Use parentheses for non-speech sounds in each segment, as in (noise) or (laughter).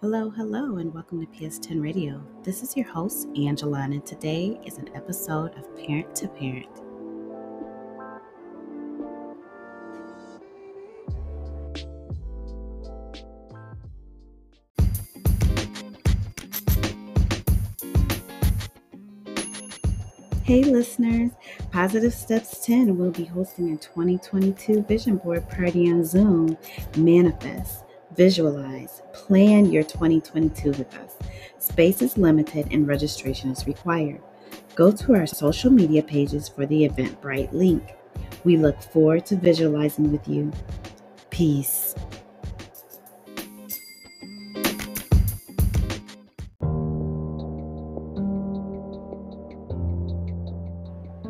Hello, hello, and welcome to PS10 Radio. This is your host, Angela, and today is an episode of Parent to Parent. Hey, listeners, Positive Steps 10 will be hosting a 2022 Vision Board Party on Zoom. Manifest Visualize, plan your 2022 with us. Space is limited and registration is required. Go to our social media pages for the Eventbrite link. We look forward to visualizing with you. Peace.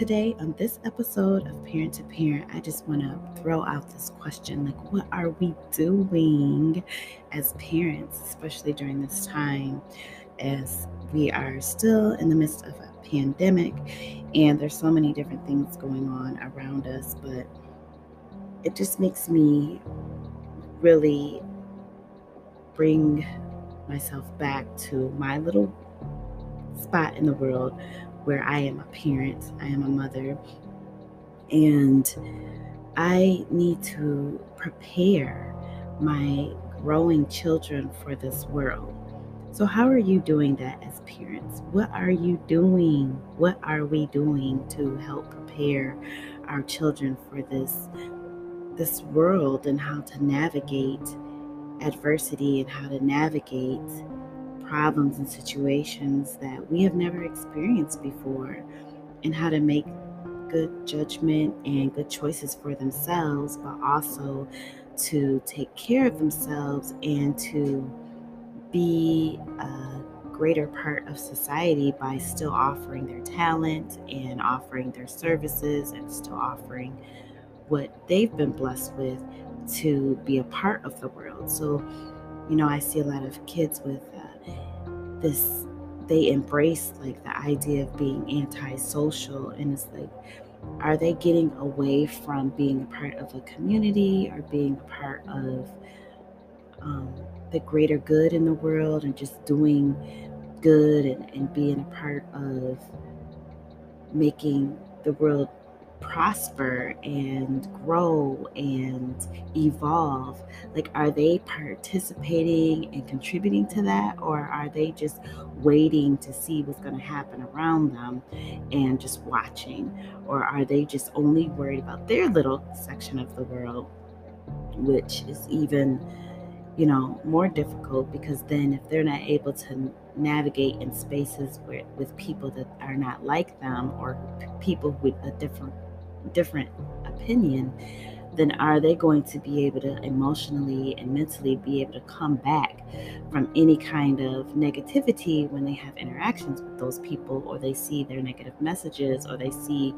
Today, on this episode of Parent to Parent, I just want to throw out this question like, what are we doing as parents, especially during this time, as we are still in the midst of a pandemic? And there's so many different things going on around us, but it just makes me really bring myself back to my little spot in the world where I am a parent, I am a mother, and I need to prepare my growing children for this world. So, how are you doing that as parents? What are you doing? What are we doing to help prepare our children for this this world and how to navigate adversity and how to navigate problems and situations that we have never experienced before and how to make good judgment and good choices for themselves, but also to take care of themselves and to be a greater part of society by still offering their talent and offering their services and still offering what they've been blessed with to be a part of the world. So, you know, I see a lot of kids with this they embrace like the idea of being antisocial and it's like are they getting away from being a part of a community or being a part of um, the greater good in the world and just doing good and, and being a part of making the world prosper and grow and evolve? Like are they participating and contributing to that or are they just waiting to see what's going to happen around them and just watching? Or are they just only worried about their little section of the world which is even you know more difficult? Because then if they're not able to navigate in spaces where with people that are not like them or people with a different different opinion, then are they going to be able to emotionally and mentally be able to come back from any kind of negativity when they have interactions with those people or they see their negative messages or they see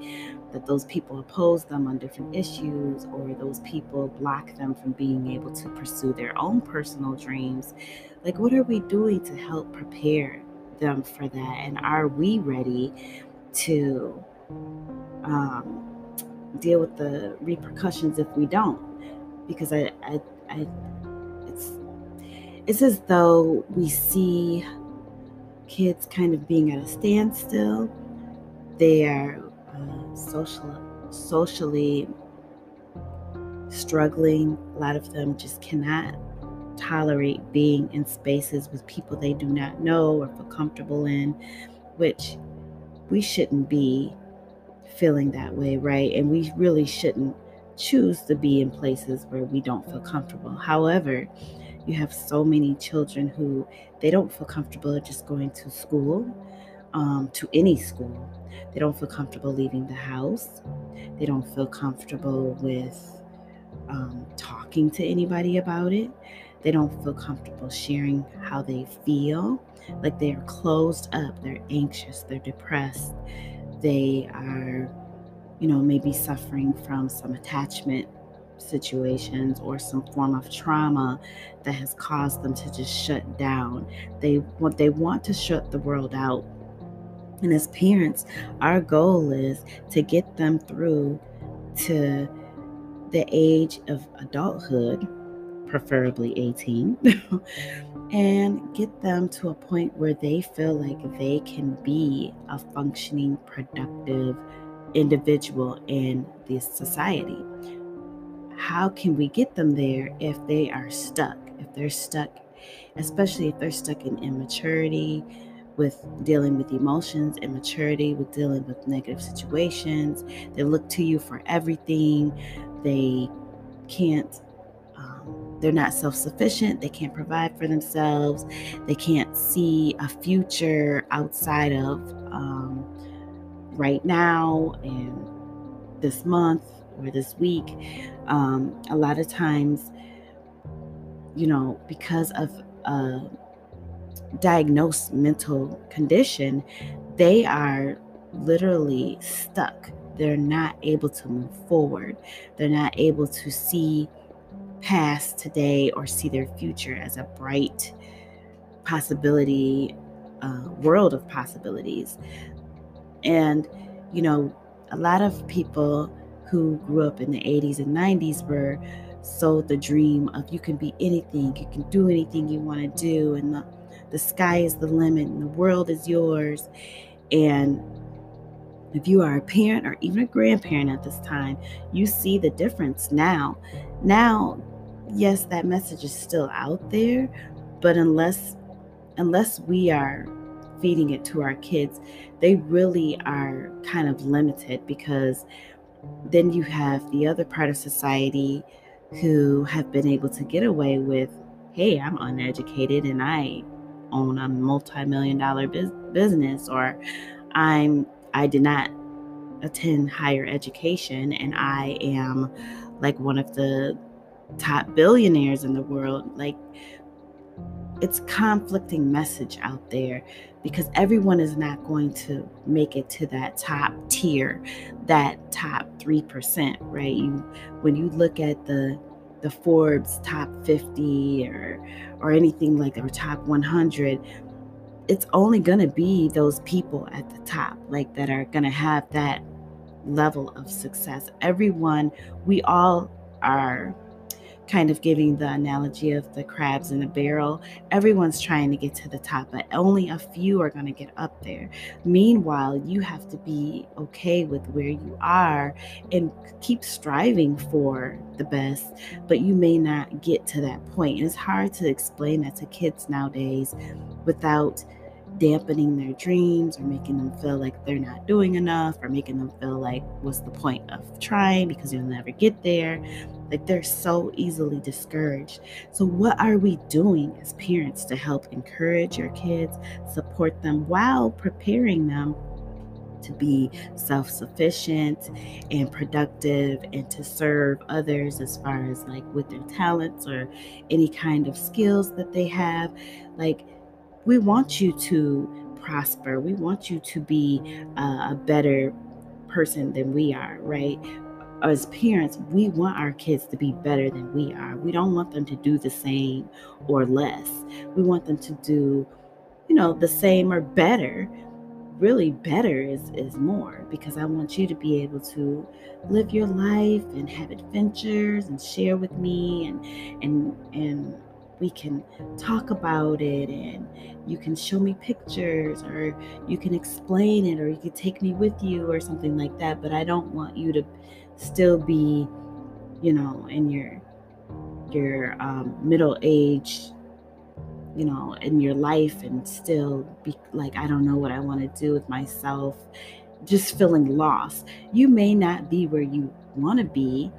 that those people oppose them on different issues or those people block them from being able to pursue their own personal dreams? Like what are we doing to help prepare them for that? And are we ready to um, deal with the repercussions if we don't. Because I, I, I it's it's as though we see kids kind of being at a standstill. They are uh, social socially struggling. A lot of them just cannot tolerate being in spaces with people they do not know or feel comfortable in which we shouldn't be feeling that way, right? And we really shouldn't choose to be in places where we don't feel comfortable. However, you have so many children who they don't feel comfortable just going to school, um, to any school. They don't feel comfortable leaving the house. They don't feel comfortable with um, talking to anybody about it. They don't feel comfortable sharing how they feel. Like they are closed up, they're anxious, they're depressed, they are, you know, maybe suffering from some attachment situations or some form of trauma that has caused them to just shut down. They want they want to shut the world out. And as parents, our goal is to get them through to the age of adulthood, preferably 18, (laughs) and get them to a point where they feel like they can be a functioning, productive individual in this society. How can we get them there if they are stuck? If they're stuck, especially if they're stuck in immaturity, with dealing with emotions, immaturity, with dealing with negative situations. They look to you for everything. They can't, they're not self sufficient. They can't provide for themselves. They can't see a future outside of um, right now and this month or this week. Um, a lot of times, you know, because of, uh, diagnosed mental condition, they are literally stuck. They're not able to move forward. They're not able to see past today or see their future as a bright possibility, uh, world of possibilities. And, you know, a lot of people who grew up in the 80s and 90s were sold the dream of you can be anything, you can do anything you want to do, and the the sky is the limit and the world is yours. And if you are a parent or even a grandparent at this time, you see the difference now. Now, yes, that message is still out there, but unless unless we are feeding it to our kids, they really are kind of limited because then you have the other part of society who have been able to get away with, hey, I'm uneducated and I own a multi-million dollar business or i'm i did not attend higher education and i am like one of the top billionaires in the world like it's conflicting message out there because everyone is not going to make it to that top tier that top 3% right? You when you look at the the Forbes top 50 or or anything like or top 100 it's only going to be those people at the top like that are going to have that level of success. Everyone we all are kind of giving the analogy of the crabs in a barrel. Everyone's trying to get to the top, but only a few are going to get up there. Meanwhile, you have to be okay with where you are and keep striving for the best, but you may not get to that point. And it's hard to explain that to kids nowadays without dampening their dreams or making them feel like they're not doing enough or making them feel like what's the point of trying because you'll never get there like they're so easily discouraged. So, what are we doing as parents to help encourage your kids, support them while preparing them to be self sufficient and productive and to serve others as far as like with their talents or any kind of skills that they have? Like, we want you to prosper, we want you to be uh, a better person than we are, right? As parents, we want our kids to be better than we are. We don't want them to do the same or less. We want them to do, you know, the same or better. Really, better is, is more because I want you to be able to live your life and have adventures and share with me and and and we can talk about it and you can show me pictures or you can explain it or you can take me with you or something like that but i don't want you to still be, you know, in your your um, middle age, you know, in your life, and still be like, I don't know what I want to do with myself, just feeling lost. You may not be where you want to be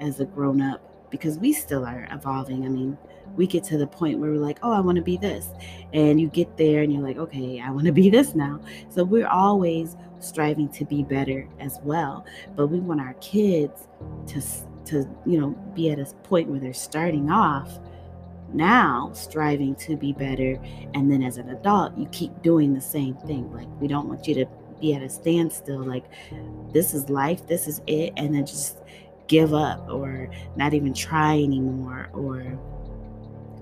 as a grown up because we still are evolving. I mean, we get to the point where we're like, oh, I want to be this. And you get there and you're like, okay, I want to be this now. So we're always striving to be better as well. But we want our kids to, to you know, be at a point where they're starting off now striving to be better. And then as an adult, you keep doing the same thing. Like, we don't want you to be at a standstill. Like, this is life, this is it. And then just give up or not even try anymore or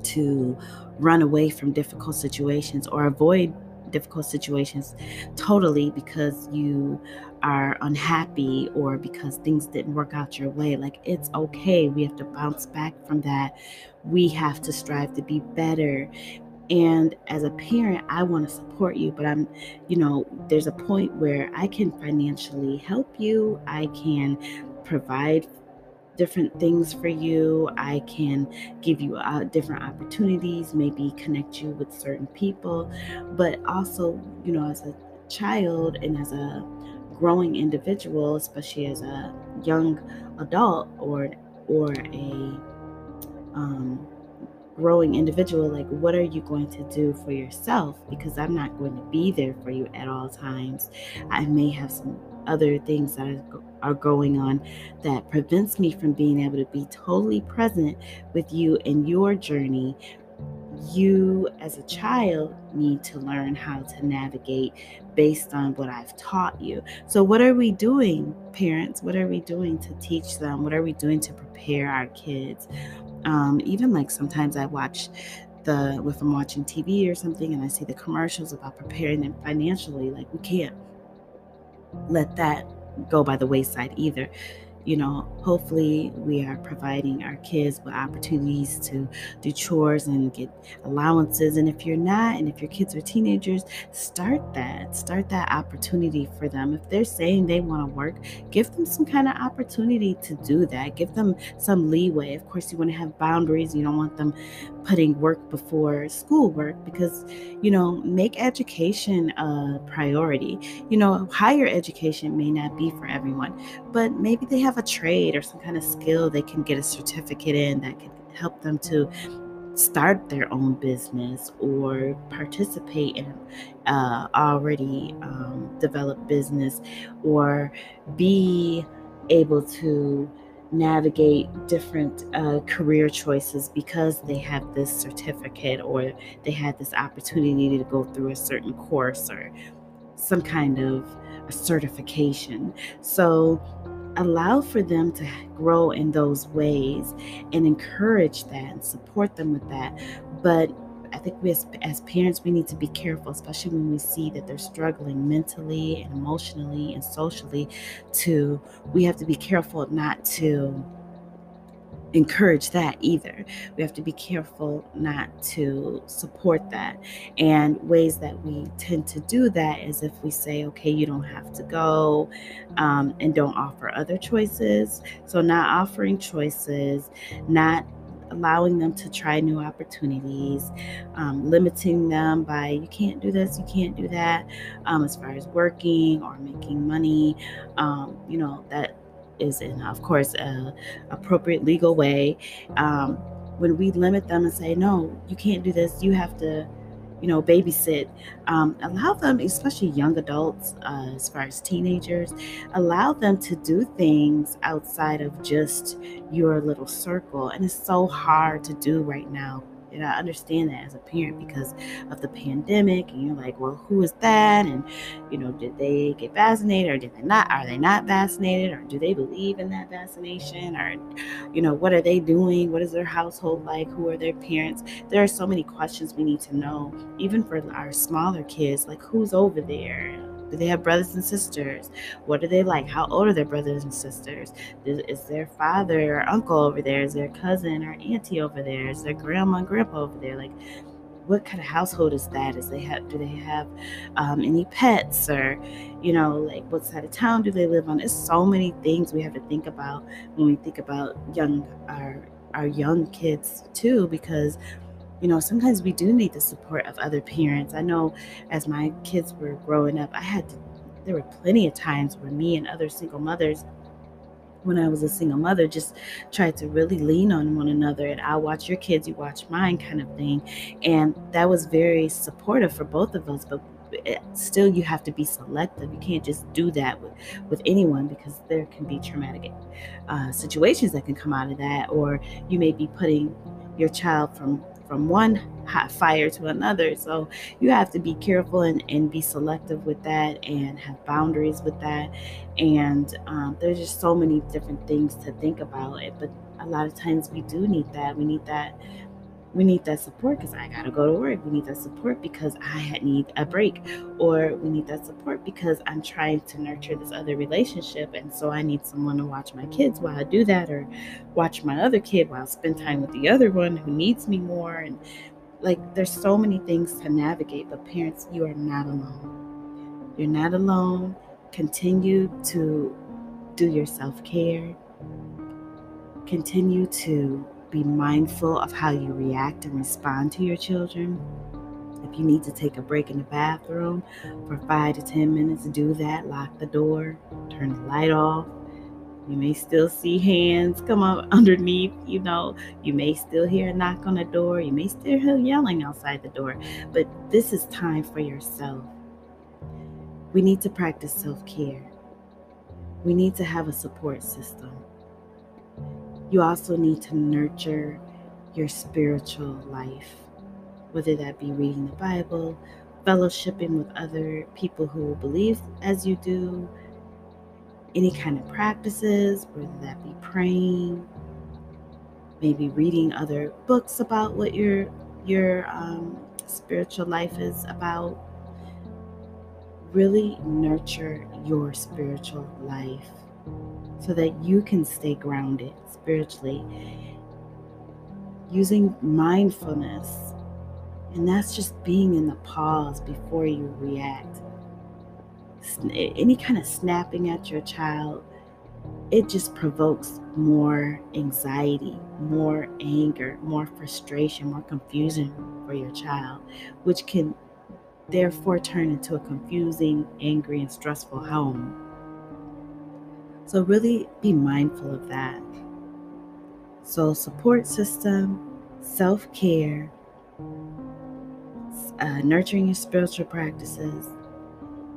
to run away from difficult situations or avoid difficult situations totally because you are unhappy or because things didn't work out your way. Like, it's okay. We have to bounce back from that. We have to strive to be better. And as a parent, I want to support you, but I'm, you know, there's a point where I can financially help you. I can provide different things for you. I can give you uh, different opportunities, maybe connect you with certain people, but also, you know, as a child and as a growing individual, especially as a young adult or or a um, growing individual, like what are you going to do for yourself? Because I'm not going to be there for you at all times. I may have some other things that are, going on that prevents me from being able to be totally present with you in your journey you as a child need to learn how to navigate based on what I've taught you. So, what are we doing, parents? What are we doing to teach them? What are we doing to prepare our kids? Um, even like sometimes I watch the, if I'm watching TV or something and I see the commercials about preparing them financially, like we can't let that go by the wayside either you know, hopefully we are providing our kids with opportunities to do chores and get allowances. And if you're not, and if your kids are teenagers, start that. Start that opportunity for them. If they're saying they want to work, give them some kind of opportunity to do that. Give them some leeway. Of course, you want to have boundaries. You don't want them putting work before schoolwork because, you know, make education a priority. You know, higher education may not be for everyone, but maybe they have have a trade or some kind of skill they can get a certificate in that can help them to start their own business or participate in uh, already um, developed business or be able to navigate different uh, career choices because they have this certificate or they had this opportunity to go through a certain course or some kind of a certification. So allow for them to grow in those ways and encourage that and support them with that. But I think we as, as, parents, we need to be careful, especially when we see that they're struggling mentally and emotionally and socially. To we have to be careful not to encourage that either. We have to be careful not to support that. And ways that we tend to do that is if we say, okay, you don't have to go, um, and don't offer other choices. So, not offering choices, not allowing them to try new opportunities, um, limiting them by you can't do this, you can't do that, um, as far as working or making money. Um, you know, that is in, of course, a appropriate legal way. Um, when we limit them and say, no, you can't do this, you have to, you know, babysit, um, allow them, especially young adults, uh, as far as teenagers, allow them to do things outside of just your little circle. And it's so hard to do right now and I understand that as a parent because of the pandemic. And you're like, well, who is that? And, you know, did they get vaccinated or did they not? Are they not vaccinated or do they believe in that vaccination? Or, you know, what are they doing? What is their household like? Who are their parents? There are so many questions we need to know, even for our smaller kids, like who's over there? Do they have brothers and sisters? What are they like? How old are their brothers and sisters? Is, is their father or uncle over there? Is their cousin or auntie over there? Is their grandma and grandpa over there? Like, what kind of household is that? Is they have do they have um, any pets or you know like what side of town do they live on? There's so many things we have to think about when we think about young our our young kids too because you know, sometimes we do need the support of other parents. I know as my kids were growing up, I had to, there were plenty of times where me and other single mothers, when I was a single mother, just tried to really lean on one another and I'll watch your kids, you watch mine kind of thing. And that was very supportive for both of us. But still you have to be selective you can't just do that with with anyone because there can be traumatic uh, situations that can come out of that or you may be putting your child from from one hot fire to another. So you have to be careful and, and be selective with that and have boundaries with that. And um, there's just so many different things to think about it. But a lot of times we do need that. We need that we need that support because I gotta go to work. We need that support because I need a break, or we need that support because I'm trying to nurture this other relationship, and so I need someone to watch my kids while I do that, or watch my other kid while I spend time with the other one who needs me more. And like, there's so many things to navigate, but parents, you are not alone. You're not alone. Continue to do your self care. Continue to be mindful of how you react and respond to your children. If you need to take a break in the bathroom for five to 10 minutes, do that. Lock the door, turn the light off. You may still see hands come up (laughs) underneath, you know. You may still hear a knock on the door. You may still hear yelling outside the door. But this is time for yourself. We need to practice self care. We need to have a support system. You also need to nurture your spiritual life, whether that be reading the Bible, fellowshipping with other people who believe as you do, any kind of practices, whether that be praying, maybe reading other books about what your your um, spiritual life is about. Really nurture your spiritual life so that you can stay grounded spiritually using mindfulness. And that's just being in the pause before you react. Any kind of snapping at your child, it just provokes more anxiety, more anger, more frustration, more confusion for your child, which can therefore turn into a confusing, angry, and stressful home. So, really be mindful of that. So, support system, self care, uh, nurturing your spiritual practices,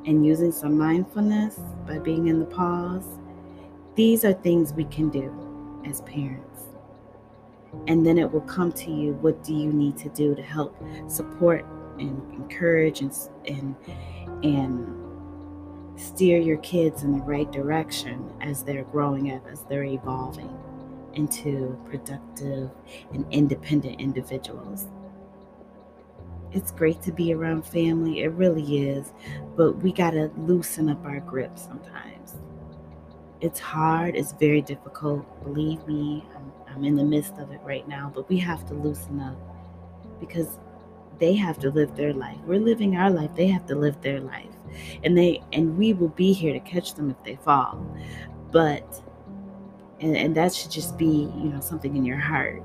and using some mindfulness by being in the pause. These are things we can do as parents. And then it will come to you what do you need to do to help support and encourage and, and, and steer your kids in the right direction as they're growing up, as they're evolving into productive and independent individuals. It's great to be around family, it really is, but we got to loosen up our grip sometimes. It's hard, it's very difficult. Believe me, I'm, I'm in the midst of it right now, but we have to loosen up because they have to live their life. We're living our life, they have to live their life and they and we will be here to catch them if they fall. But and, and that should just be you know something in your heart.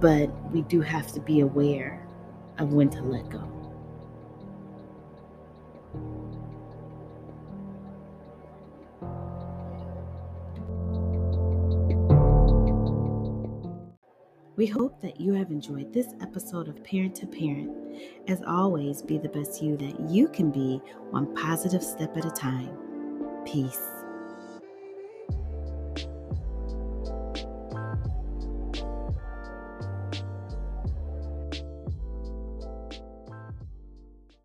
But we do have to be aware of when to let go We hope that you have enjoyed this episode of Parent to Parent. As always, be the best you that you can be, one positive step at a time. Peace.